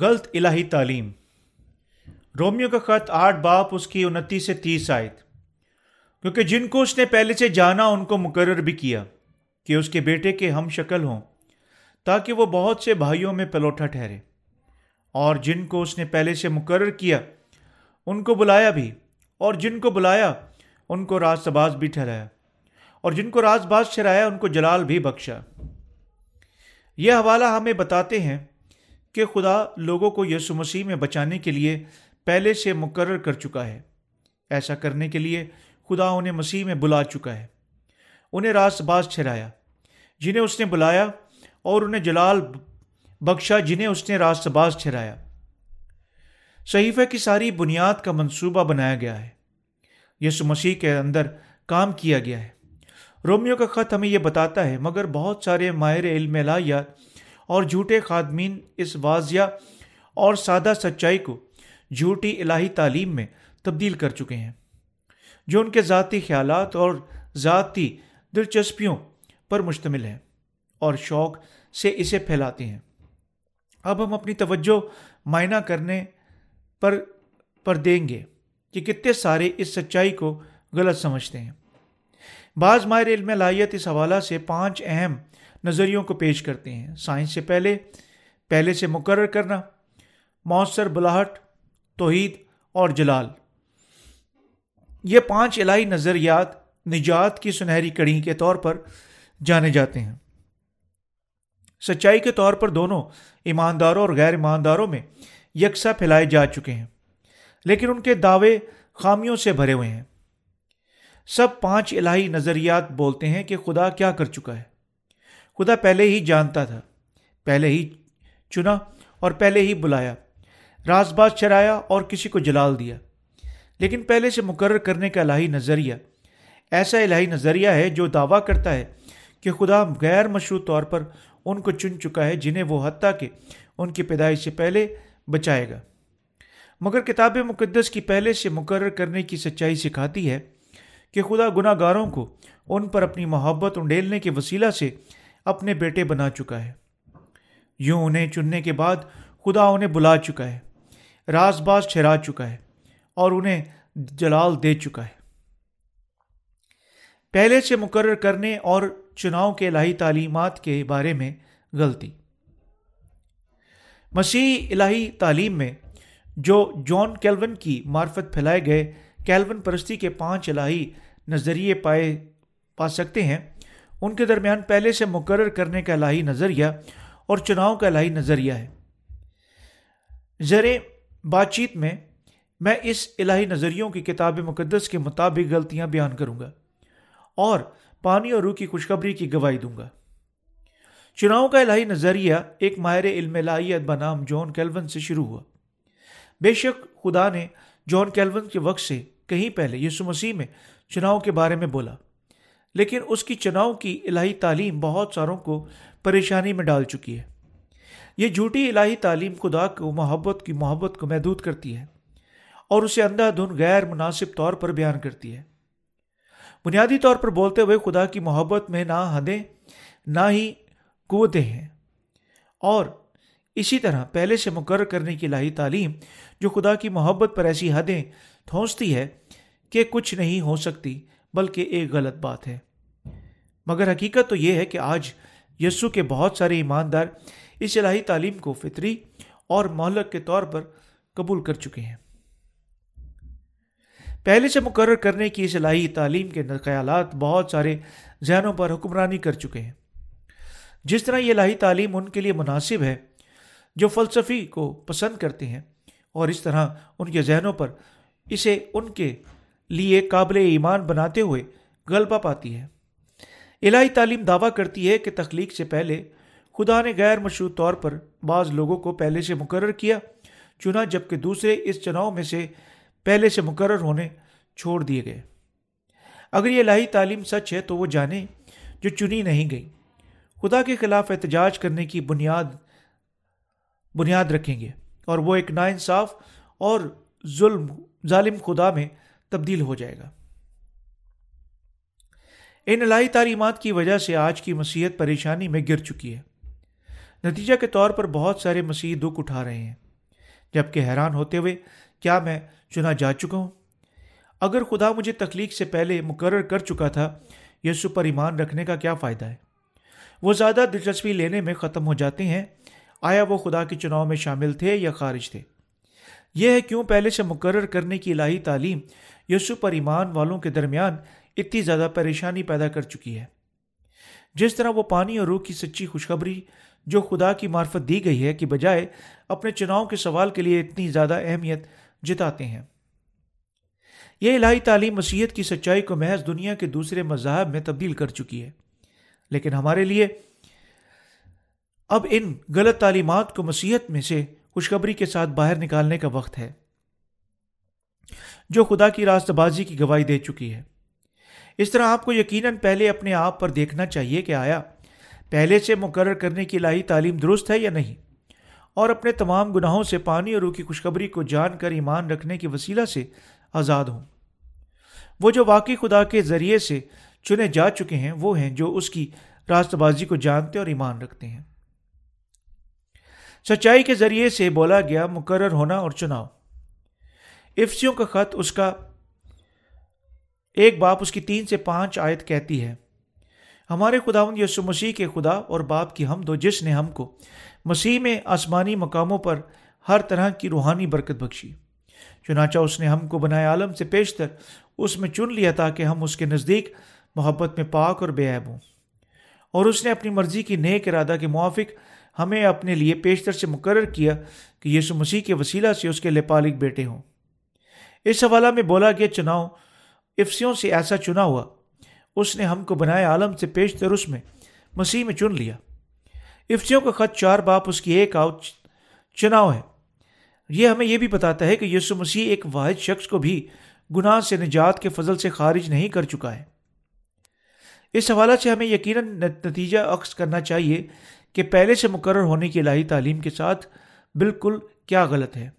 غلط الہی تعلیم۔ رومیو کا خط آٹھ باپ اس کی انتیس سے تیس آئے کیونکہ جن کو اس نے پہلے سے جانا، ان کو مقرر بھی کیا کہ اس کے بیٹے کے ہم شکل ہوں، تاکہ وہ بہت سے بھائیوں میں پلوٹا ٹھہرے۔ اور جن کو اس نے پہلے سے مقرر کیا، ان کو بلایا بھی۔ اور جن کو بلایا، ان کو راز باز بھی ٹھہرایا۔ اور جن کو راز باز ٹھہرایا، ان کو جلال بھی بخشا۔ یہ حوالہ ہمیں بتاتے ہیں کہ خدا لوگوں کو یسو مسیح میں بچانے کے لیے پہلے سے مقرر کر چکا ہے۔ ایسا کرنے کے لیے خدا انہیں مسیح میں بلا چکا ہے۔ انہیں راست باز ٹھہرایا، جنہیں اس نے بلایا اور انہیں جلال بخشا، جنہیں اس نے راست باز ٹھہرایا۔ صحیفہ کی ساری بنیاد کا منصوبہ بنایا گیا ہے۔ یسو مسیح کے اندر کام کیا گیا ہے۔ رومیو کا خط ہمیں یہ بتاتا ہے، مگر بہت سارے ماہر علم الہیات اور جھوٹے خادمین اس واضح اور سادہ سچائی کو جھوٹی الہی تعلیم میں تبدیل کر چکے ہیں، جو ان کے ذاتی خیالات اور ذاتی دلچسپیوں پر مشتمل ہیں اور شوق سے اسے پھیلاتے ہیں۔ اب ہم اپنی توجہ معائنہ کرنے پر پر دیں گے کہ کتنے سارے اس سچائی کو غلط سمجھتے ہیں۔ بعض ماہر علم لائیت اس حوالہ سے پانچ اہم نظریوں کو پیش کرتے ہیں۔ سائنس سے پہلے پہلے سے مقرر کرنا، مؤثر بلاہٹ، توحید اور جلال۔ یہ پانچ الہی نظریات نجات کی سنہری کڑی کے طور پر جانے جاتے ہیں۔ سچائی کے طور پر دونوں ایمانداروں اور غیر ایمانداروں میں یکساں پھیلائے جا چکے ہیں، لیکن ان کے دعوے خامیوں سے بھرے ہوئے ہیں۔ سب پانچ الہی نظریات بولتے ہیں کہ خدا کیا کر چکا ہے۔ خدا پہلے ہی جانتا تھا، پہلے ہی چنا اور پہلے ہی بلایا، راز باز چرایا اور کسی کو جلال دیا۔ لیکن پہلے سے مقرر کرنے کا الہی نظریہ، ایسا الہی نظریہ ہے جو دعویٰ کرتا ہے کہ خدا غیر مشروط طور پر ان کو چن چکا ہے جنہیں وہ حتیٰ کہ ان کی پیدائش سے پہلے بچائے گا۔ مگر کتاب مقدس کی پہلے سے مقرر کرنے کی سچائی سکھاتی ہے کہ خدا گناہ گاروں کو ان پر اپنی محبت انڈیلنے کے وسیلہ سے اپنے بیٹے بنا چکا ہے۔ یوں انہیں چننے کے بعد خدا انہیں بلا چکا ہے، راز باز ٹھہرا چکا ہے اور انہیں جلال دے چکا ہے۔ پہلے سے مقرر کرنے اور چناؤ کے الہی تعلیمات کے بارے میں غلطی۔ مسیح الہی تعلیم میں جو جان کیلون کی معرفت پھیلائے گئے کیلون پرستی کے پانچ الہی نظریے پائے پا سکتے ہیں ان کے درمیان پہلے سے مقرر کرنے کا الہی نظریہ اور چناؤ کا الہی نظریہ ہے۔ زیر بات چیت میں میں اس الہی نظریوں کی کتاب مقدس کے مطابق غلطیاں بیان کروں گا اور پانی اور روح کی خوشخبری کی گواہی دوں گا۔ چناؤ کا الہی نظریہ ایک ماہر علم الہیت بنام جون کیلون سے شروع ہوا۔ بے شک خدا نے جون کیلون کے وقت سے کہیں پہلے یسو مسیح میں چناؤ کے بارے میں بولا۔ لیکن اس کی چناؤ کی الہی تعلیم بہت ساروں کو پریشانی میں ڈال چکی ہے۔ یہ جھوٹی الہی تعلیم خدا کو محبت کی محبت کو محدود کرتی ہے اور اسے اندھا دھن غیر مناسب طور پر بیان کرتی ہے۔ بنیادی طور پر بولتے ہوئے خدا کی محبت میں نہ حدیں نہ ہی قوتیں ہیں۔ اور اسی طرح پہلے سے مقرر کرنے کی الہی تعلیم جو خدا کی محبت پر ایسی حدیں تھونستی ہے کہ کچھ نہیں ہو سکتی بلکہ ایک غلط بات ہے۔ مگر حقیقت تو یہ ہے کہ آج یسو کے بہت سارے ایماندار اس الہی تعلیم کو فطری اور مہلک کے طور پر قبول کر چکے ہیں۔ پہلے سے مقرر کرنے کی اس الہی تعلیم کے خیالات بہت سارے ذہنوں پر حکمرانی کر چکے ہیں۔ جس طرح یہ الہی تعلیم ان کے لیے مناسب ہے، جو فلسفی کو پسند کرتے ہیں، اور اس طرح ان کے ذہنوں پر اسے ان کے لیے قابل ایمان بناتے ہوئے غلبہ پاتی ہے۔ الہی تعلیم دعویٰ کرتی ہے کہ تخلیق سے پہلے خدا نے غیر مشروط طور پر بعض لوگوں کو پہلے سے مقرر کیا چنا جبکہ دوسرے اس چناؤ میں سے پہلے سے مقرر ہونے چھوڑ دیے گئے۔ اگر یہ الہی تعلیم سچ ہے تو وہ جانے جو چنی نہیں گئی خدا کے خلاف احتجاج کرنے کی بنیاد بنیاد رکھیں گے اور وہ ایک ناانصاف اور ظلم، ظالم خدا میں تبدیل ہو جائے گا۔ ان الہی تعلیمات کی وجہ سے آج کی مسیحت پریشانی میں گر چکی ہے۔ نتیجہ کے طور پر بہت سارے مسیح دکھ اٹھا رہے ہیں۔ جبکہ حیران ہوتے ہوئے، کیا میں چنا جا چکا ہوں؟ اگر خدا مجھے تخلیق سے پہلے مقرر کر چکا تھا یسو پر ایمان رکھنے کا کیا فائدہ ہے؟ وہ زیادہ دلچسپی لینے میں ختم ہو جاتے ہیں، آیا وہ خدا کے چناؤ میں شامل تھے یا خارج تھے؟ یہ ہے کیوں پہلے سے مقرر کرنے کی الہی تعلیم یسو پر ایمان والوں کے درمیان اتنی زیادہ پریشانی پیدا کر چکی ہے۔ جس طرح وہ پانی اور روح کی سچی خوشخبری جو خدا کی معرفت دی گئی ہے کہ بجائے اپنے چناؤ کے سوال کے لیے اتنی زیادہ اہمیت جتاتے ہیں۔ یہ الہی تعلیم مسیحت کی سچائی کو محض دنیا کے دوسرے مذاہب میں تبدیل کر چکی ہے۔ لیکن ہمارے لیے اب ان غلط تعلیمات کو مسیحت میں سے خوشخبری کے ساتھ باہر نکالنے کا وقت ہے، جو خدا کی راست بازی کی گواہی دے چکی ہے۔ اس طرح آپ کو یقیناً پہلے اپنے آپ پر دیکھنا چاہیے کہ آیا پہلے سے مقرر کرنے کی لاہی تعلیم درست ہے یا نہیں اور اپنے تمام گناہوں سے پانی اور روح کی خوشخبری کو جان کر ایمان رکھنے کے وسیلہ سے آزاد ہوں۔ وہ جو واقعی خدا کے ذریعے سے چنے جا چکے ہیں، وہ ہیں جو اس کی راست بازی کو جانتے اور ایمان رکھتے ہیں۔ سچائی کے ذریعے سے بولا گیا مقرر ہونا اور چناؤ۔ افسیوں کا خط اس کا ایک باپ اس کی تین سے پانچ آیت کہتی ہے، ہمارے خداون یسو مسیح کے خدا اور باپ کی ہم دو جس نے ہم کو مسیح میں آسمانی مقاموں پر ہر طرح کی روحانی برکت بخشی۔ چنانچہ اس نے ہم کو بنائے عالم سے پیشتر اس میں چن لیا تاکہ ہم اس کے نزدیک محبت میں پاک اور بے عیب ہوں۔ اور اس نے اپنی مرضی کی نیک ارادہ کے موافق ہمیں اپنے لیے پیشتر سے مقرر کیا کہ یسو مسیح کے وسیلہ سے اس کے لپالک بیٹے ہوں۔ اس حوالہ میں بولا گیا چناؤ افسیوں سے ایسا چنا ہوا۔ اس نے ہم کو بنائے عالم سے پیش ترس میں، مسیح میں چن لیا۔ افسیوں کا خط چار باپ اس کی ایک آؤ چناؤ ہے۔ یہ ہمیں یہ بھی بتاتا ہے کہ یسو مسیح ایک واحد شخص کو بھی گناہ سے نجات کے فضل سے خارج نہیں کر چکا ہے۔ اس حوالہ سے ہمیں یقیناً نتیجہ عکس کرنا چاہیے کہ پہلے سے مقرر ہونے کی الہی تعلیم کے ساتھ بالکل کیا غلط ہے۔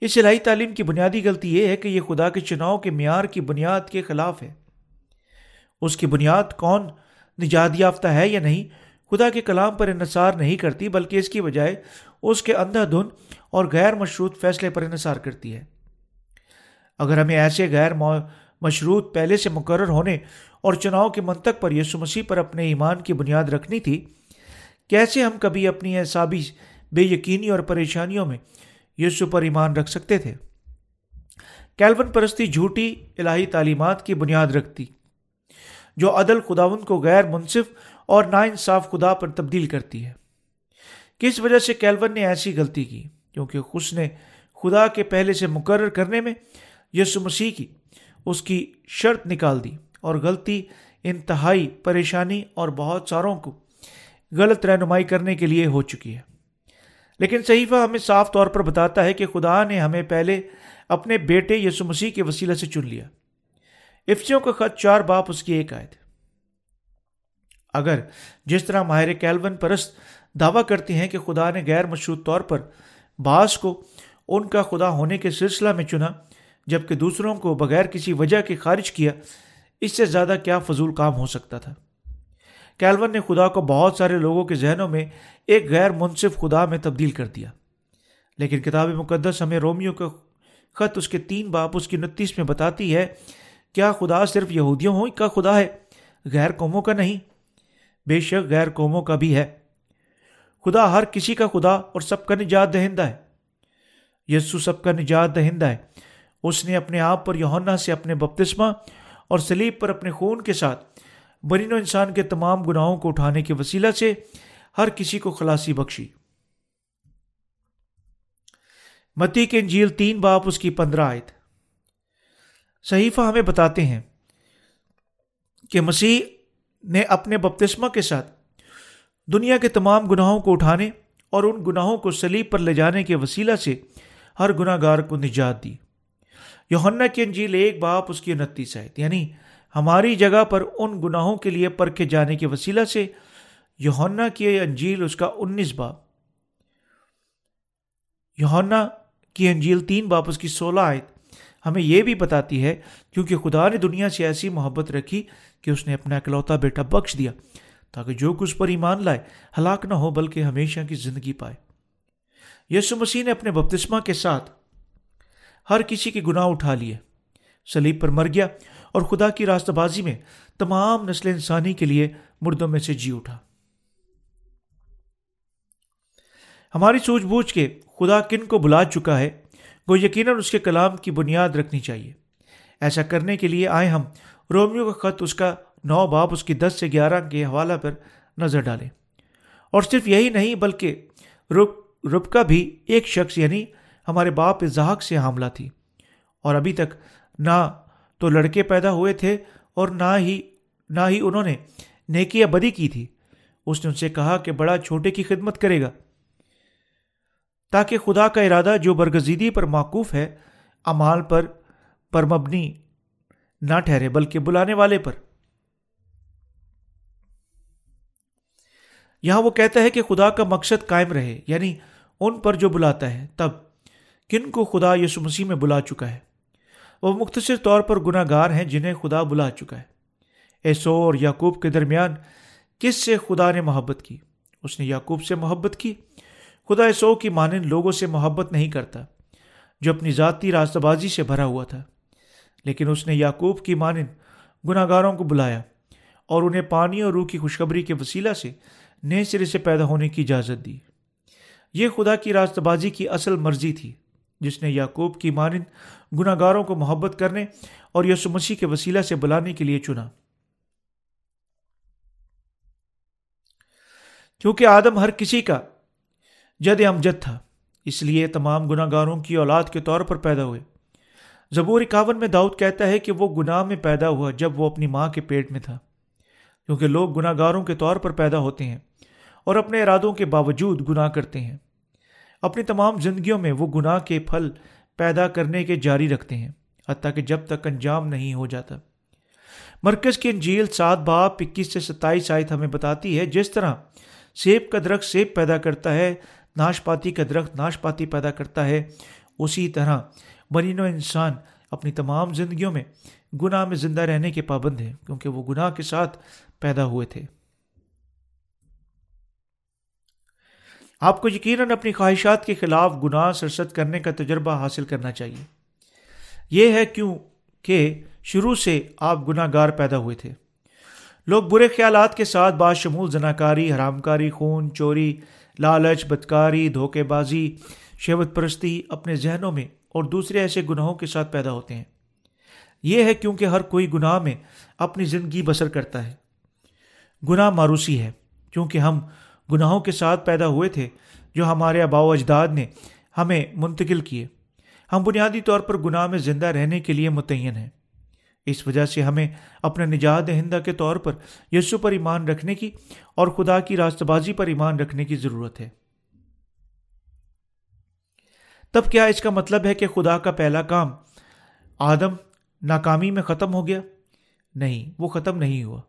اس الہی تعلیم کی بنیادی غلطی یہ ہے کہ یہ خدا کے چناؤ کے معیار کی بنیاد کے خلاف ہے۔ اس کی بنیاد کون نجات یافتہ ہے یا نہیں، خدا کے کلام پر انحصار نہیں کرتی، بلکہ اس کی بجائے اس کے اندھا دھن اور غیر مشروط فیصلے پر انحصار کرتی ہے۔ اگر ہمیں ایسے غیر مشروط پہلے سے مقرر ہونے اور چناؤ کے منطق پر یسو مسیح پر اپنے ایمان کی بنیاد رکھنی تھی، کیسے ہم کبھی اپنی احسابی بے یقینی اور پریشانیوں میں یسو پر ایمان رکھ سکتے تھے۔ کیلون پرستی جھوٹی الہی تعلیمات کی بنیاد رکھتی، جو عدل خداون کو غیر منصف اور نا انصاف خدا پر تبدیل کرتی ہے۔ کس وجہ سے کیلون نے ایسی غلطی کی؟ کیونکہ اس نے خدا کے پہلے سے مقرر کرنے میں یسو مسیح کی اس کی شرط نکال دی اور غلطی، انتہائی پریشانی اور بہت ساروں کو غلط رہنمائی کرنے کے لیے ہو چکی ہے۔ لیکن صحیفہ ہمیں صاف طور پر بتاتا ہے کہ خدا نے ہمیں پہلے اپنے بیٹے یسو مسیح کے وسیلہ سے چن لیا۔ افسیوں کا خط چار باپ اس کی ایک آئے تھے اگر جس طرح ماہر کیلون پرست دعویٰ کرتے ہیں کہ خدا نے غیر مشروط طور پر بعض کو ان کا خدا ہونے کے سلسلہ میں چنا، جبکہ دوسروں کو بغیر کسی وجہ کے خارج کیا، اس سے زیادہ کیا فضول کام ہو سکتا تھا؟ کیلون نے خدا کو بہت سارے لوگوں کے ذہنوں میں ایک غیر منصف خدا میں تبدیل کر دیا۔ لیکن کتاب مقدس ہمیں رومیو کا خط اس کے تین باپ اس کی انتیس میں بتاتی ہے، کیا خدا صرف یہودیوں ہوں کا خدا ہے، غیر قوموں کا نہیں؟ بے شک غیر قوموں کا بھی ہے۔ خدا ہر کسی کا خدا اور سب کا نجات دہندہ ہے۔ یسو سب کا نجات دہندہ ہے۔ اس نے اپنے آپ پر یونا سے اپنے بپتسمہ اور سلیب پر اپنے خون کے ساتھ برین و انسان کے تمام گناہوں کو اٹھانے کے وسیلہ سے ہر کسی کو خلاصی بخشی۔ متی کے انجیل تین باپ اس کی پندرہ آیت۔ صحیفہ ہمیں بتاتے ہیں کہ مسیح نے اپنے بپتسمہ کے ساتھ دنیا کے تمام گناہوں کو اٹھانے اور ان گناہوں کو سلیب پر لے جانے کے وسیلہ سے ہر گناہ گار کو نجات دی۔ یوہنا کی انجیل ایک باپ اس کی انتیس آیت یعنی ہماری جگہ پر ان گناہوں کے لیے پرکھے جانے کے وسیلہ سے یوہنا کی انجیل اس کا انیس باپ یوہنا کی انجیل تین باپ اس کی سولہ آیت ہمیں یہ بھی بتاتی ہے، کیونکہ خدا نے دنیا سے ایسی محبت رکھی کہ اس نے اپنا اکلوتا بیٹا بخش دیا تاکہ جو کچھ پر ایمان لائے ہلاک نہ ہو، بلکہ ہمیشہ کی زندگی پائے۔ یسو مسیح نے اپنے بپتسمہ کے ساتھ ہر کسی کے گناہ اٹھا لیے۔ سلیب پر مر گیا۔ اور خدا کی راستہ بازی میں تمام نسل انسانی کے لیے مردوں میں سے جی اٹھا۔ ہماری سوچ بوجھ کے خدا کن کو بلا چکا ہے، وہ یقیناً اس کے کلام کی بنیاد رکھنی چاہیے۔ ایسا کرنے کے لیے آئے ہم رومیو کا خط اس کا نو باپ، اس کی دس سے گیارہ کے حوالہ پر نظر ڈالیں۔ اور صرف یہی نہیں، بلکہ رب رب کا بھی ایک شخص یعنی ہمارے باپ اظہاق سے حاملہ تھی۔ اور ابھی تک نہ تو لڑکے پیدا ہوئے تھے اور نہ ہی نہ ہی انہوں نے نیکی یا بدی کی تھی۔ اس نے ان سے کہا کہ بڑا چھوٹے کی خدمت کرے گا۔ تاکہ خدا کا ارادہ جو برگزیدی پر موقوف ہے، امال پر پر مبنی نہ ٹھہرے، بلکہ بلانے والے پر۔ یہاں وہ کہتا ہے کہ خدا کا مقصد قائم رہے یعنی ان پر جو بلاتا ہے، تب کن کو خدا یسو مسیح میں بلا چکا ہے؟ وہ مختصر طور پر گناہ گار ہیں جنہیں خدا بلا چکا ہے۔ ایسو اور یعقوب کے درمیان کس سے خدا نے محبت کی؟ اس نے یعقوب سے محبت کی۔ خدا ایسو کی مانند لوگوں سے محبت نہیں کرتا، جو اپنی ذاتی راستہ بازی سے بھرا ہوا تھا۔ لیکن اس نے یعقوب کی مانند گناہ گاروں کو بلایا اور انہیں پانی اور روح کی خوشخبری کے وسیلہ سے نئے سرے سے پیدا ہونے کی اجازت دی۔ یہ خدا کی راستہ بازی کی اصل مرضی تھی۔ جس نے یعقوب کی مانند گناہ گاروں کو محبت کرنے اور یسو مسیح کے وسیلہ سے بلانے کے لیے چنا۔ کیونکہ آدم ہر کسی کا جد امجد تھا، اس لیے تمام گناہ گاروں کی اولاد کے طور پر پیدا ہوئے۔ زبور اکاون میں داؤد کہتا ہے کہ وہ گناہ میں پیدا ہوا جب وہ اپنی ماں کے پیٹ میں تھا، کیونکہ لوگ گناہ گاروں کے طور پر پیدا ہوتے ہیں اور اپنے ارادوں کے باوجود گناہ کرتے ہیں۔ اپنی تمام زندگیوں میں وہ گناہ کے پھل پیدا کرنے کے جاری رکھتے ہیں، حتیٰ کہ جب تک انجام نہیں ہو جاتا۔ مرکز کی انجیل سات باپ اکیس سے ستائیس آیت ہمیں بتاتی ہے، جس طرح سیب کا درخت سیب پیدا کرتا ہے ناش پاتی کا درخت ناش پاتی پیدا کرتا ہے، اسی طرح بنین و انسان اپنی تمام زندگیوں میں گناہ میں زندہ رہنے کے پابند ہیں، کیونکہ وہ گناہ کے ساتھ پیدا ہوئے تھے۔ آپ کو یقیناً اپنی خواہشات کے خلاف گناہ سرست کرنے کا تجربہ حاصل کرنا چاہیے۔ یہ ہے کیوں کہ شروع سے آپ گناہ گار پیدا ہوئے تھے۔ لوگ برے خیالات کے ساتھ باشمول زناکاری حرام کاری خون چوری، لالچ، بدکاری، دھوکے بازی شیوت پرستی اپنے ذہنوں میں اور دوسرے ایسے گناہوں کے ساتھ پیدا ہوتے ہیں۔ یہ ہے کیونکہ ہر کوئی گناہ میں اپنی زندگی بسر کرتا ہے۔ گناہ ماروسی ہے، کیونکہ ہم گناہوں کے ساتھ پیدا ہوئے تھے جو ہمارے آبا و اجداد نے ہمیں منتقل کیے۔ ہم بنیادی طور پر گناہ میں زندہ رہنے کے لیے متعین ہیں۔ اس وجہ سے ہمیں اپنے نجات دہندہ کے طور پر یسو پر ایمان رکھنے کی اور خدا کی راست بازی پر ایمان رکھنے کی ضرورت ہے۔ تب کیا اس کا مطلب ہے کہ خدا کا پہلا کام آدم ناکامی میں ختم ہو گیا؟ نہیں، وہ ختم نہیں ہوا۔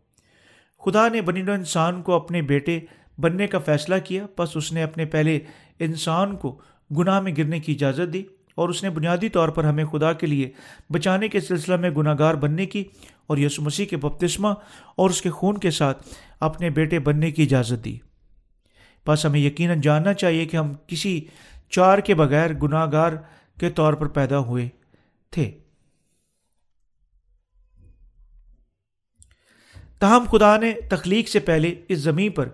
خدا نے بنی انسان کو اپنے بیٹے بننے کا فیصلہ کیا بس اس نے اپنے پہلے انسان کو گناہ میں گرنے کی اجازت دی اور اس نے بنیادی طور پر ہمیں خدا کے لیے بچانے کے سلسلہ میں گناہ گار بننے کی اور یسو مسیح کے بپتسمہ اور اس کے خون کے ساتھ اپنے بیٹے بننے کی اجازت دی۔ بس ہمیں یقیناً جاننا چاہیے کہ ہم کسی چار کے بغیر گناہ گار کے طور پر پیدا ہوئے تھے۔ تاہم خدا نے تخلیق سے پہلے اس زمین پر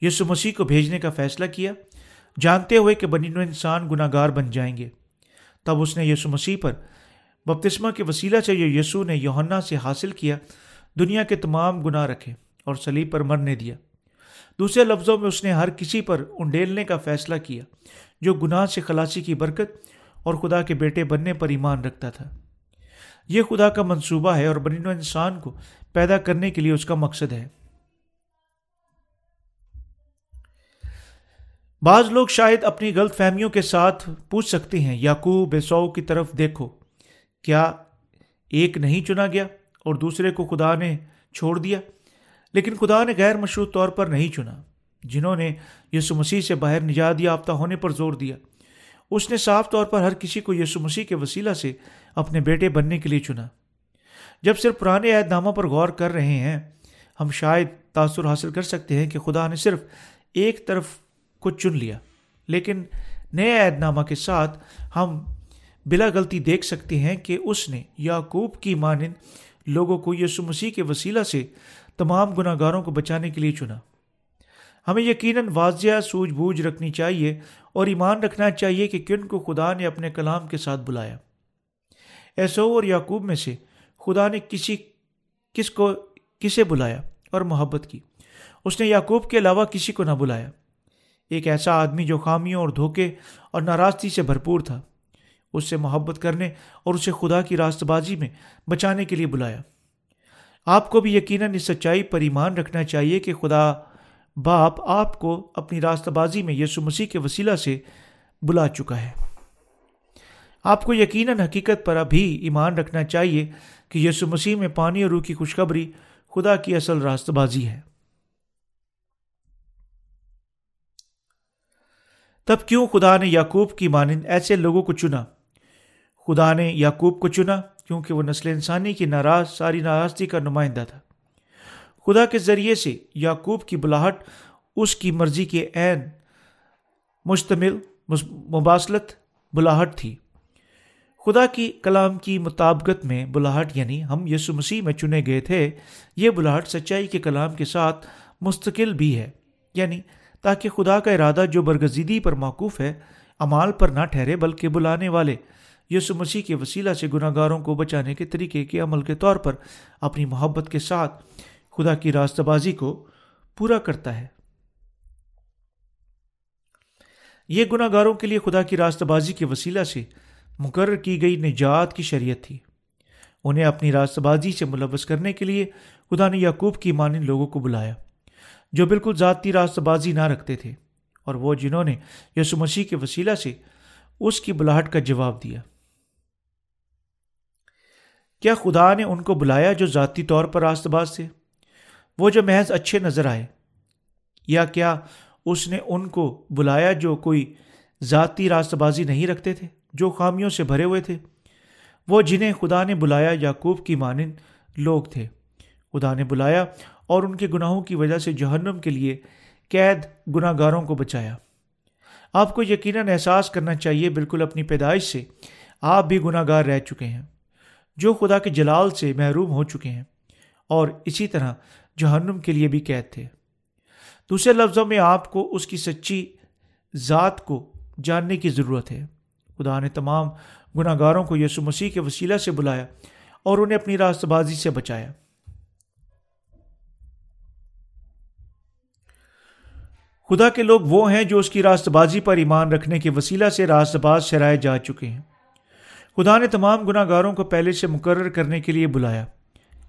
یسو مسیح کو بھیجنے کا فیصلہ کیا۔ جانتے ہوئے کہ بنی انسان گناہ گار بن جائیں گے۔ تب اس نے یسو مسیح پر بپتسمہ کے وسیلہ سے جو یسو نے یوہنا سے حاصل کیا، دنیا کے تمام گناہ رکھے اور سلیب پر مرنے دیا۔ دوسرے لفظوں میں اس نے ہر کسی پر انڈیلنے کا فیصلہ کیا، جو گناہ سے خلاصی کی برکت اور خدا کے بیٹے بننے پر ایمان رکھتا تھا۔ یہ خدا کا منصوبہ ہے اور بنین و انسان کو پیدا کرنے کے لیے اس کا مقصد ہے۔ بعض لوگ شاید اپنی غلط فہمیوں کے ساتھ پوچھ سکتے ہیں، یعقوب بیسو کی طرف دیکھو، کیا ایک نہیں چنا گیا اور دوسرے کو خدا نے چھوڑ دیا؟ لیکن خدا نے غیر مشروط طور پر نہیں چنا، جنہوں نے یسو مسیح سے باہر نجات یافتہ ہونے پر زور دیا۔ اس نے صاف طور پر ہر کسی کو یسو مسیح کے وسیلہ سے اپنے بیٹے بننے کے لیے چنا۔ جب صرف پرانے عہد ناموں پر غور کر رہے ہیں، ہم شاید تاثر حاصل کر سکتے ہیں کہ خدا نے صرف ایک طرف کو چن لیا۔ لیکن نئے عہد نامہ کے ساتھ ہم بلا غلطی دیکھ سکتے ہیں کہ اس نے یعقوب کی مانند لوگوں کو یسو مسیح کے وسیلہ سے تمام گناہ گاروں کو بچانے کے لیے چنا۔ ہمیں یقیناً واضح سوجھ بوجھ رکھنی چاہیے اور ایمان رکھنا چاہیے کہ کن کو خدا نے اپنے کلام کے ساتھ بلایا۔ ایسو اور یعقوب میں سے خدا نے کسی، کس کو، کسے بلایا اور محبت کی۔ اس نے یعقوب کے علاوہ کسی کو نہ بلایا۔ ایک ایسا آدمی جو خامیوں اور دھوکے اور ناراضگی سے بھرپور تھا۔ اس سے محبت کرنے اور اسے خدا کی راست بازی میں بچانے کے لیے بلایا۔ آپ کو بھی یقیناً اس سچائی پر ایمان رکھنا چاہیے کہ خدا باپ آپ کو اپنی راستہ بازی میں یسو مسیح کے وسیلہ سے بلا چکا ہے۔ آپ کو یقیناً حقیقت پر ابھی ایمان رکھنا چاہیے کہ یسو مسیح میں پانی اور روح کی خوشخبری خدا کی اصل راست بازی ہے۔ تب کیوں خدا نے یعقوب کی مانند ایسے لوگوں کو چنا؟ خدا نے یعقوب کو چنا کیونکہ وہ نسل انسانی کی ناراض، ساری ناراضگی کا نمائندہ تھا۔ خدا کے ذریعے سے یعقوب کی بلاہٹ، اس کی مرضی کے عین، مشتمل مباصلت بلاہٹ تھی۔ خدا کی کلام کی مطابقت میں بلاہٹ یعنی ہم یسو مسیح میں چنے گئے تھے، یہ بلاہٹ سچائی کے کلام کے ساتھ مستقل بھی ہے۔ یعنی تاکہ خدا کا ارادہ جو برگزیدی پر موقوف ہے، امال پر نہ ٹھہرے بلکہ بلانے والے۔ یسو مسیح کے وسیلہ سے گناہ گاروں کو بچانے کے طریقے کے عمل کے طور پر اپنی محبت کے ساتھ خدا کی راستہ بازی کو پورا کرتا ہے۔ یہ گناہ گاروں کے لیے خدا کی راستہ بازی کے وسیلہ سے مقرر کی گئی نجات کی شریعت تھی۔ انہیں اپنی راستہ بازی سے ملوث کرنے کے لیے خدا نے یعقوب کی مانند لوگوں کو بلایا۔ جو بالکل ذاتی راستہ بازی نہ رکھتے تھے اور وہ جنہوں نے یسو مسیح کے وسیلہ سے اس کی بلاہٹ کا جواب دیا۔ کیا خدا نے ان کو بلایا جو ذاتی طور پر راست باز تھے؟ وہ جو محض اچھے نظر آئے۔ یا کیا اس نے ان کو بلایا جو کوئی ذاتی راست بازی نہیں رکھتے تھے، جو خامیوں سے بھرے ہوئے تھے؟ وہ جنہیں خدا نے بلایا یعقوب کی مانند لوگ تھے۔ خدا نے بلایا اور ان کے گناہوں کی وجہ سے جہنم کے لیے قید گناہ گاروں کو بچایا۔ آپ کو یقیناً احساس کرنا چاہیے بالکل اپنی پیدائش سے آپ بھی گناہ گار رہ چکے ہیں، جو خدا کے جلال سے محروم ہو چکے ہیں، اور اسی طرح جہنم کے لیے بھی قید تھے۔ دوسرے لفظوں میں آپ کو اس کی سچی ذات کو جاننے کی ضرورت ہے۔ خدا نے تمام گناہ گاروں کو یسو مسیح کے وسیلہ سے بلایا اور انہیں اپنی راست بازی سے بچایا۔ خدا کے لوگ وہ ہیں جو اس کی راست بازی پر ایمان رکھنے کے وسیلہ سے راست باز شرائے جا چکے ہیں۔ خدا نے تمام گناہ گاروں کو پہلے سے مقرر کرنے کے لیے بلایا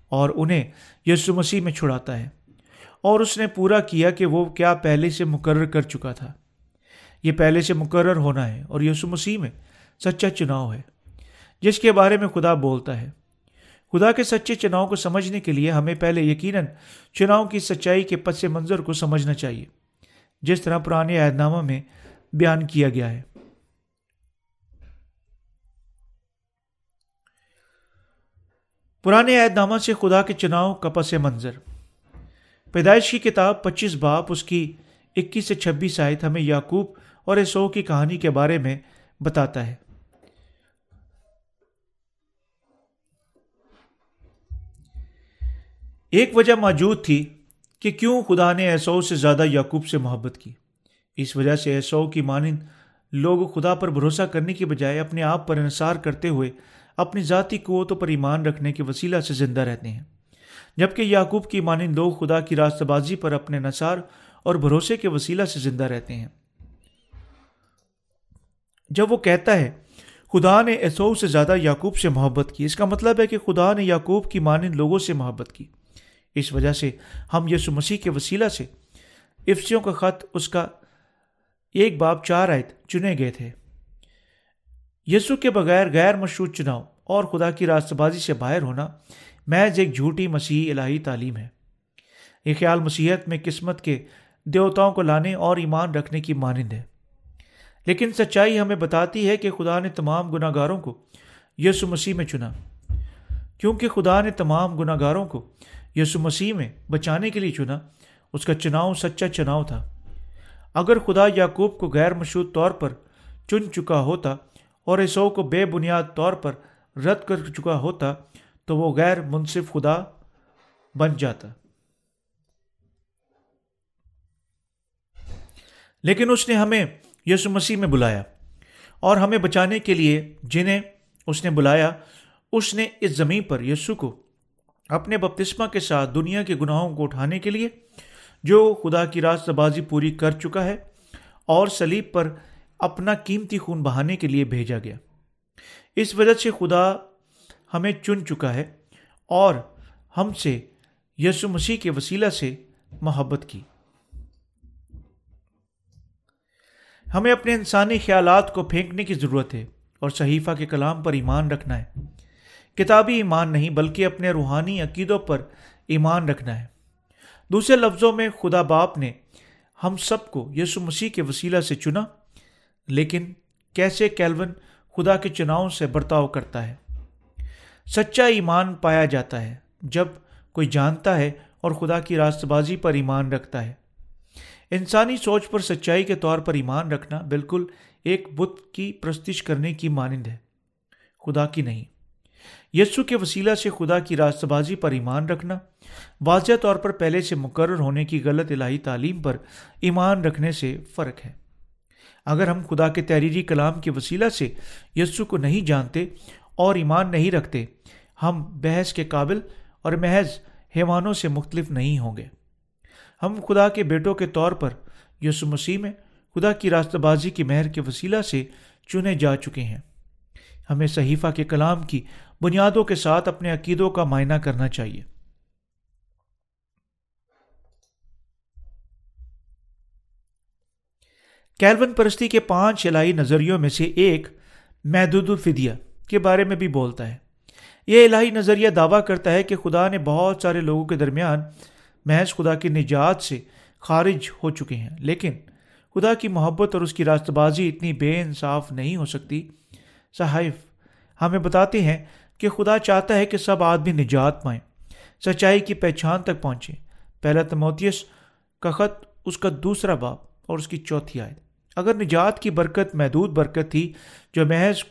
اور انہیں یسو مسیح میں چھڑاتا ہے اور اس نے پورا کیا کہ وہ کیا پہلے سے مقرر کر چکا تھا۔ یہ پہلے سے مقرر ہونا ہے اور یسو مسیح میں سچا چناؤ ہے، جس کے بارے میں خدا بولتا ہے۔ خدا کے سچے چناؤ کو سمجھنے کے لیے ہمیں پہلے یقیناً چناؤ کی سچائی کے پس منظر کو سمجھنا چاہیے۔ جس طرح پرانے عہد نامہ میں بیان کیا گیا ہے۔ پرانے عہد نامہ سے خدا کے چناؤ کا پس منظر۔ پیدائش کی کتاب پچیس باپ، اس کی اکیس سے چھبیس آیت ہمیں یعقوب اور ایسو کی کہانی کے بارے میں بتاتا ہے۔ ایک وجہ موجود تھی کہ کیوں خدا نے ایسو سے زیادہ یعقوب سے محبت کی؟ اس وجہ سے ایسو کی مانند لوگ خدا پر بھروسہ کرنے کی بجائے اپنے آپ پر انحصار کرتے ہوئے اپنی ذاتی قوتوں پر ایمان رکھنے کے وسیلہ سے زندہ رہتے ہیں۔ جبکہ یعقوب کی مانند لوگ خدا کی راست بازی پر اپنے نثار اور بھروسے کے وسیلہ سے زندہ رہتے ہیں۔ جب وہ کہتا ہے، خدا نے ایسو سے زیادہ یعقوب سے محبت کی، اس کا مطلب ہے کہ خدا نے یعقوب کی مانند لوگوں سے محبت کی۔ اس وجہ سے ہم یسو مسیح کے وسیلہ سے افسیوں کا خط اس کا ایک باب چار آیت چنے گئے تھے۔ یسو کے بغیر غیر مشروط چناؤ اور خدا کی راست بازی سے باہر ہونا محض ایک جھوٹی مسیحی الہی تعلیم ہے۔ یہ خیال مسیحت میں قسمت کے دیوتاؤں کو لانے اور ایمان رکھنے کی مانند ہے۔ لیکن سچائی ہمیں بتاتی ہے کہ خدا نے تمام گناہ گاروں کو یسو مسیح میں چنا۔ کیونکہ خدا نے تمام گناہ گاروں کو یسو مسیح میں بچانے کے لیے چنا، اس کا چناؤ سچا چناؤ تھا۔ اگر خدا یعقوب کو غیر مشروط طور پر چن چکا ہوتا اور ایسو کو بے بنیاد طور پر رد کر چکا ہوتا، تو وہ غیر منصف خدا بن جاتا۔ لیکن اس نے ہمیں یسو مسیح میں بلایا اور ہمیں بچانے کے لیے جنہیں اس نے بلایا، اس نے اس زمین پر یسو کو اپنے بپتسمہ کے ساتھ دنیا کے گناہوں کو اٹھانے کے لیے جو خدا کی راست بازی پوری کر چکا ہے اور سلیب پر اپنا قیمتی خون بہانے کے لیے بھیجا گیا۔ اس وجہ سے خدا ہمیں چن چکا ہے اور ہم سے یسو مسیح کے وسیلہ سے محبت کی۔ ہمیں اپنے انسانی خیالات کو پھینکنے کی ضرورت ہے اور صحیفہ کے کلام پر ایمان رکھنا ہے۔ کتابی ایمان نہیں بلکہ اپنے روحانی عقیدوں پر ایمان رکھنا ہے۔ دوسرے لفظوں میں خدا باپ نے ہم سب کو یسو مسیح کے وسیلہ سے چنا، لیکن کیسے کیلون خدا کے چناؤں سے برتاؤ کرتا ہے؟ سچا ایمان پایا جاتا ہے جب کوئی جانتا ہے اور خدا کی راست بازی پر ایمان رکھتا ہے۔ انسانی سوچ پر سچائی کے طور پر ایمان رکھنا بالکل ایک بت کی پرستش کرنے کی مانند ہے۔ خدا کی نہیں۔ یسو کے وسیلہ سے خدا کی راست بازی پر ایمان رکھنا، واضح طور پر پہلے سے مقرر ہونے کی غلط الہی تعلیم پر ایمان رکھنے سے فرق ہے۔ اگر ہم خدا کے تحریری کلام کے وسیلہ سے یسو کو نہیں جانتے اور ایمان نہیں رکھتے، ہم بحث کے قابل اور محض حیوانوں سے مختلف نہیں ہوں گے۔ ہم خدا کے بیٹوں کے طور پر یسو مسیح میں خدا کی راست بازی کی مہر کے وسیلہ سے چنے جا چکے ہیں۔ ہمیں صحیفہ کے کلام کی بنیادوں کے ساتھ اپنے عقیدوں کا معائنہ کرنا چاہیے۔ کیلون پرستی کے پانچ الہی نظریوں میں سے ایک محدود الفدیہ کے بارے میں بھی بولتا ہے۔ یہ الہی نظریہ دعویٰ کرتا ہے کہ خدا نے بہت سارے لوگوں کے درمیان محض خدا کی نجات سے خارج ہو چکے ہیں، لیکن خدا کی محبت اور اس کی راست بازی اتنی بے انصاف نہیں ہو سکتی۔ صحائف ہمیں بتاتے ہیں کہ خدا چاہتا ہے کہ سب آدمی نجات پائیں، سچائی کی پہچان تک پہنچیں۔ پہلا تموتیس کا خط اس کا دوسرا باپ اور اس کی چوتھی آئے اگر نجات کی برکت محدود برکت تھی، جو محض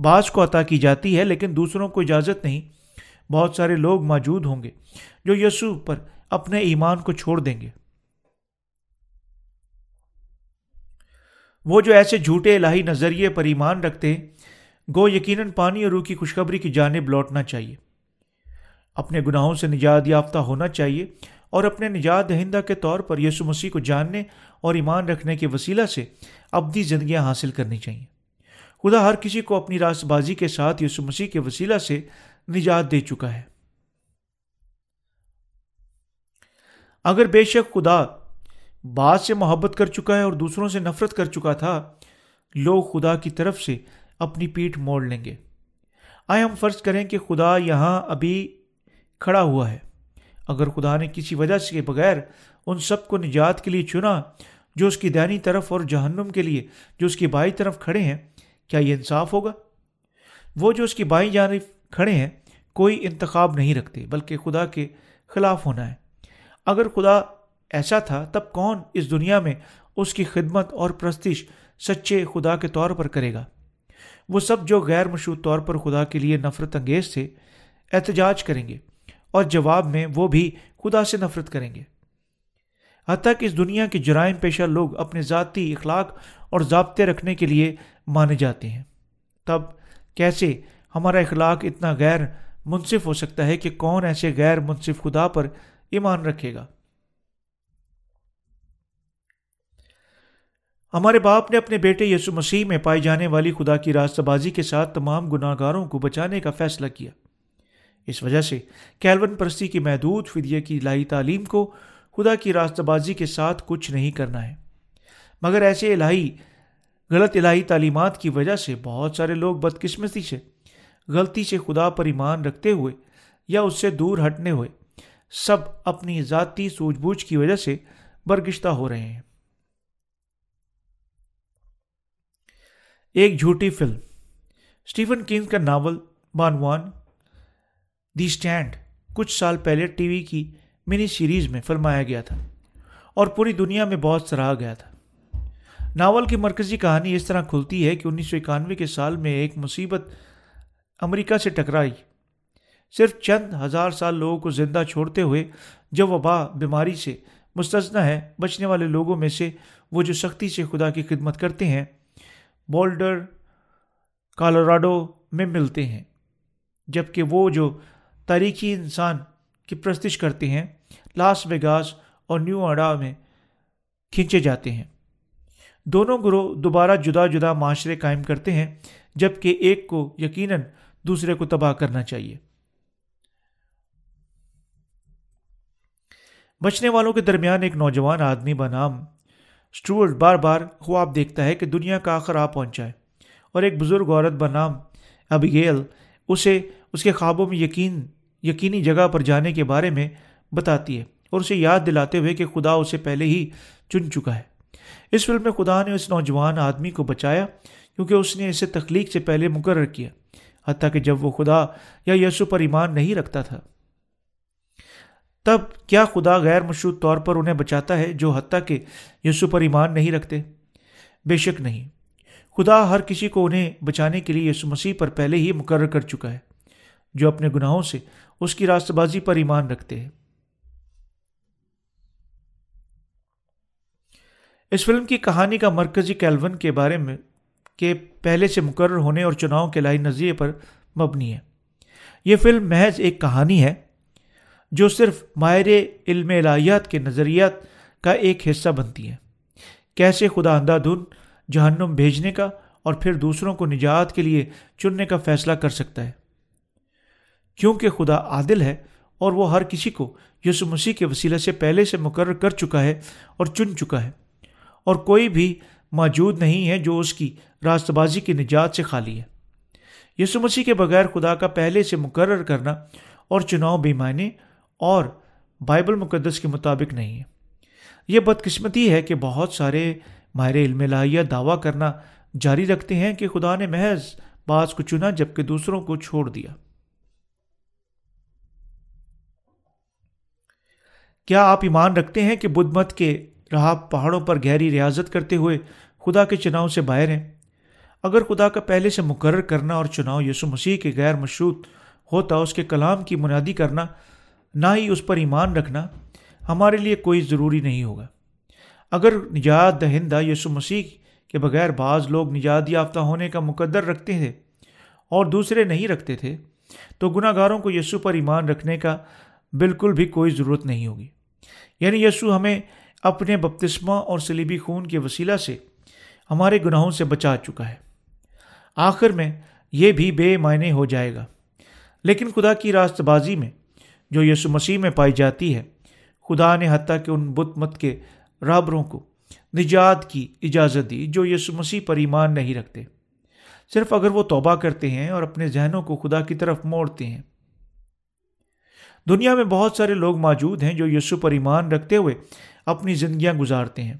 بعض کو عطا کی جاتی ہے، لیکن دوسروں کو اجازت نہیں، بہت سارے لوگ موجود ہوں گے جو یسوع پر اپنے ایمان کو چھوڑ دیں گے۔ وہ جو ایسے جھوٹے الہی نظریے پر ایمان رکھتے گو یقیناً پانی اور روح کی خوشخبری کی جانب لوٹنا چاہیے۔ اپنے گناہوں سے نجات یافتہ ہونا چاہیے اور اپنے نجات دہندہ کے طور پر یسو مسیح کو جاننے اور ایمان رکھنے کے وسیلہ سے ابدی زندگیاں حاصل کرنی چاہیے۔ خدا ہر کسی کو اپنی راس بازی کے ساتھ یسو مسیح کے وسیلہ سے نجات دے چکا ہے۔ اگر بے شک خدا بعض سے محبت کر چکا ہے اور دوسروں سے نفرت کر چکا تھا، لوگ خدا کی طرف سے اپنی پیٹھ موڑ لیں گے۔ آئے ہم فرض کریں کہ خدا یہاں ابھی کھڑا ہوا ہے۔ اگر خدا نے کسی وجہ سے بغیر ان سب کو نجات کے لیے چنا جو اس کی دینی طرف اور جہنم کے لیے جو اس کی بائی طرف کھڑے ہیں، کیا یہ انصاف ہوگا؟ وہ جو اس کی بائیں جانب کھڑے ہیں، کوئی انتخاب نہیں رکھتے، بلکہ خدا کے خلاف ہونا ہے۔ اگر خدا ایسا تھا، تب کون اس دنیا میں اس کی خدمت اور پرستش سچے خدا کے طور پر کرے گا؟ وہ سب جو غیر مشہور طور پر خدا کے لیے نفرت انگیز تھے، احتجاج کریں گے اور جواب میں وہ بھی خدا سے نفرت کریں گے۔ حتیٰ کہ اس دنیا کے جرائم پیشہ لوگ اپنے ذاتی اخلاق اور ضابطے رکھنے کے لیے مانے جاتے ہیں۔ تب کیسے ہمارا اخلاق اتنا غیر منصف ہو سکتا ہے کہ کون ایسے غیر منصف خدا پر ایمان رکھے گا؟ ہمارے باپ نے اپنے بیٹے یسو مسیح میں پائی جانے والی خدا کی راستہ بازی کے ساتھ تمام گناہ گاروں کو بچانے کا فیصلہ کیا۔ اس وجہ سے کیلون پرستی کی محدود فدیہ کی لائی تعلیم کو خدا کی راستہ بازی کے ساتھ کچھ نہیں کرنا ہے۔ مگر ایسے الہی، غلط الہی تعلیمات کی وجہ سے بہت سارے لوگ بدقسمتی سے، غلطی سے خدا پر ایمان رکھتے ہوئے یا اس سے دور ہٹنے ہوئے، سب اپنی ذاتی سوجھ بوجھ کی وجہ سے برگشتہ ہو رہے ہیں۔ ایک جھوٹی فلم۔ اسٹیفن کینگ کا ناول بانوان، دی اسٹینڈ کچھ سال پہلے ٹی وی کی منی سیریز میں فرمایا گیا تھا اور پوری دنیا میں بہت سراہا گیا تھا۔ ناول کی مرکزی کہانی اس طرح کھلتی ہے کہ انیس سو اکانوے کے سال میں ایک مصیبت امریکہ سے ٹکرائی۔ صرف چند ہزار سال لوگوں کو زندہ چھوڑتے ہوئے جب وبا بیماری سے مستثنا ہے بچنے والے لوگوں میں سے وہ جو سختی سے خدا کی خدمت کرتے ہیں بولڈر، کالوراڈو میں ملتے ہیں، جبکہ وہ جو تاریخی انسان کی پرستش کرتے ہیں، لاس ویگاس اور نیو اڈا میں کھینچے جاتے ہیں۔ دونوں گروہ دوبارہ جدا جدا معاشرے قائم کرتے ہیں، جبکہ ایک کو یقیناً دوسرے کو تباہ کرنا چاہیے۔ بچنے والوں کے درمیان ایک نوجوان آدمی بنام اسٹوورٹ بار بار خواب دیکھتا ہے کہ دنیا کا آخر آ پہنچا ہے۔ اور ایک بزرگ عورت بنام ابیگیل اسے اس کے خوابوں میں یقین، یقینی جگہ پر جانے کے بارے میں بتاتی ہے اور اسے یاد دلاتے ہوئے کہ خدا اسے پہلے ہی چن چکا ہے۔ اس فلم میں خدا نے اس نوجوان آدمی کو بچایا کیونکہ اس نے اسے تخلیق سے پہلے مقرر کیا، حتیٰ کہ جب وہ خدا یا یسو پر ایمان نہیں رکھتا تھا۔ تب کیا خدا غیر مشروط طور پر انہیں بچاتا ہے جو حتیٰ کہ یسو پر ایمان نہیں رکھتے؟ بے شک نہیں۔ خدا ہر کسی کو انہیں بچانے کے لیے یسو مسیح پر پہلے ہی مقرر کر چکا ہے، جو اپنے گناہوں سے اس کی راست بازی پر ایمان رکھتے ہیں۔ اس فلم کی کہانی کا مرکزی کیلون کے بارے میں کہ پہلے سے مقرر ہونے اور چناؤ کے لائی نظریے پر مبنی ہے۔ یہ فلم محض ایک کہانی ہے جو صرف ماہر علم الہیات کے نظریات کا ایک حصہ بنتی ہے کیسے خدا اندھا دھن جہنم بھیجنے کا اور پھر دوسروں کو نجات کے لیے چننے کا فیصلہ کر سکتا ہے؟ کیونکہ خدا عادل ہے اور وہ ہر کسی کو یسو مسیح کے وسیلہ سے پہلے سے مقرر کر چکا ہے اور چن چکا ہے۔ اور کوئی بھی موجود نہیں ہے جو اس کی راست بازی کی نجات سے خالی ہے۔ یسو مسیح کے بغیر خدا کا پہلے سے مقرر کرنا اور چناؤ بے معنی اور بائبل مقدس کے مطابق نہیں ہے۔ یہ بدقسمتی ہے کہ بہت سارے ماہر علم لاہیہ دعویٰ کرنا جاری رکھتے ہیں کہ خدا نے محض بعض کو چنا جبکہ دوسروں کو چھوڑ دیا۔ کیا آپ ایمان رکھتے ہیں کہ بدھ مت کے راہ پہاڑوں پر گہری ریاضت کرتے ہوئے خدا کے چناؤ سے باہر ہیں؟ اگر خدا کا پہلے سے مقرر کرنا اور چناؤ یسو مسیح کے غیر مشروط ہوتا، اس کے کلام کی منادی کرنا نہ ہی اس پر ایمان رکھنا ہمارے لیے کوئی ضروری نہیں ہوگا۔ اگر نجات دہندہ یسو مسیح کے بغیر بعض لوگ نجات یافتہ ہونے کا مقدر رکھتے تھے اور دوسرے نہیں رکھتے تھے، تو گناہ گاروں کو یسو پر ایمان رکھنے کا بالکل بھی کوئی ضرورت نہیں ہوگی۔ یعنی یسو ہمیں اپنے بپتسمہ اور سلیبی خون کے وسیلہ سے ہمارے گناہوں سے بچا چکا ہے۔ آخر میں یہ بھی بے معنی ہو جائے گا۔ لیکن خدا کی راست بازی میں جو یسو مسیح میں پائی جاتی ہے۔ خدا نے حتیٰ کہ ان بت مت کے رابروں کو نجات کی اجازت دی جو یسو مسیح پر ایمان نہیں رکھتے۔ صرف اگر وہ توبہ کرتے ہیں اور اپنے ذہنوں کو خدا کی طرف موڑتے ہیں۔ دنیا میں بہت سارے لوگ موجود ہیں جو یسو پر ایمان رکھتے ہوئے اپنی زندگیاں گزارتے ہیں۔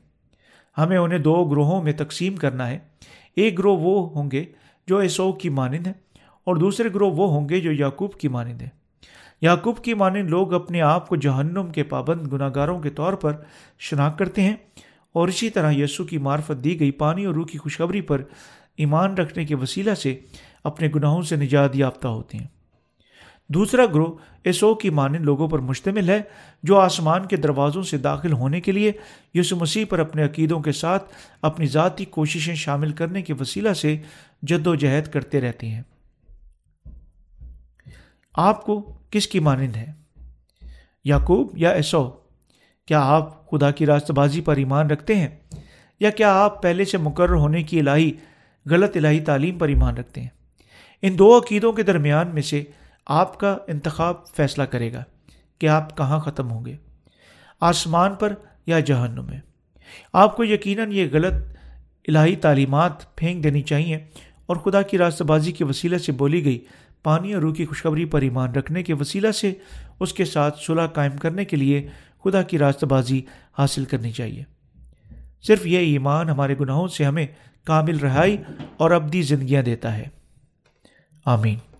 ہمیں انہیں دو گروہوں میں تقسیم کرنا ہے۔ ایک گروہ وہ ہوں گے جو ایسو کی مانند ہے اور دوسرے گروہ وہ ہوں گے جو یعقوب کی مانند ہے۔ یعقوب کی مانند لوگ اپنے آپ کو جہنم کے پابند گناہ گاروں کے طور پر شناخت کرتے ہیں اور اسی طرح یسو کی معرفت دی گئی پانی اور روح کی خوشخبری پر ایمان رکھنے کے وسیلہ سے اپنے گناہوں سے نجات یافتہ ہوتے ہیں۔ دوسرا گروہ ایسو کی مانند لوگوں پر مشتمل ہے، جو آسمان کے دروازوں سے داخل ہونے کے لیے یسو مسیح پر اپنے عقیدوں کے ساتھ اپنی ذاتی کوششیں شامل کرنے کے وسیلہ سے جد و جہد کرتے رہتے ہیں۔ آپ کو کس کی مانند ہے؟ یعقوب یا ایسو، کیا آپ خدا کی راست بازی پر ایمان رکھتے ہیں؟ یا کیا آپ پہلے سے مقرر ہونے کی الہی، غلط الہی تعلیم پر ایمان رکھتے ہیں؟ ان دو عقیدوں کے درمیان میں سے آپ کا انتخاب فیصلہ کرے گا کہ آپ کہاں ختم ہوں گے، آسمان پر یا جہنم میں۔ آپ کو یقیناً یہ غلط الہی تعلیمات پھینک دینی چاہیے اور خدا کی راست بازی کے وسیلہ سے بولی گئی پانی اور روح کی خوشخبری پر ایمان رکھنے کے وسیلہ سے اس کے ساتھ صلح قائم کرنے کے لیے خدا کی راست بازی حاصل کرنی چاہیے۔ صرف یہ ایمان ہمارے گناہوں سے ہمیں کامل رہائی اور ابدی زندگیاں دیتا ہے۔ آمین۔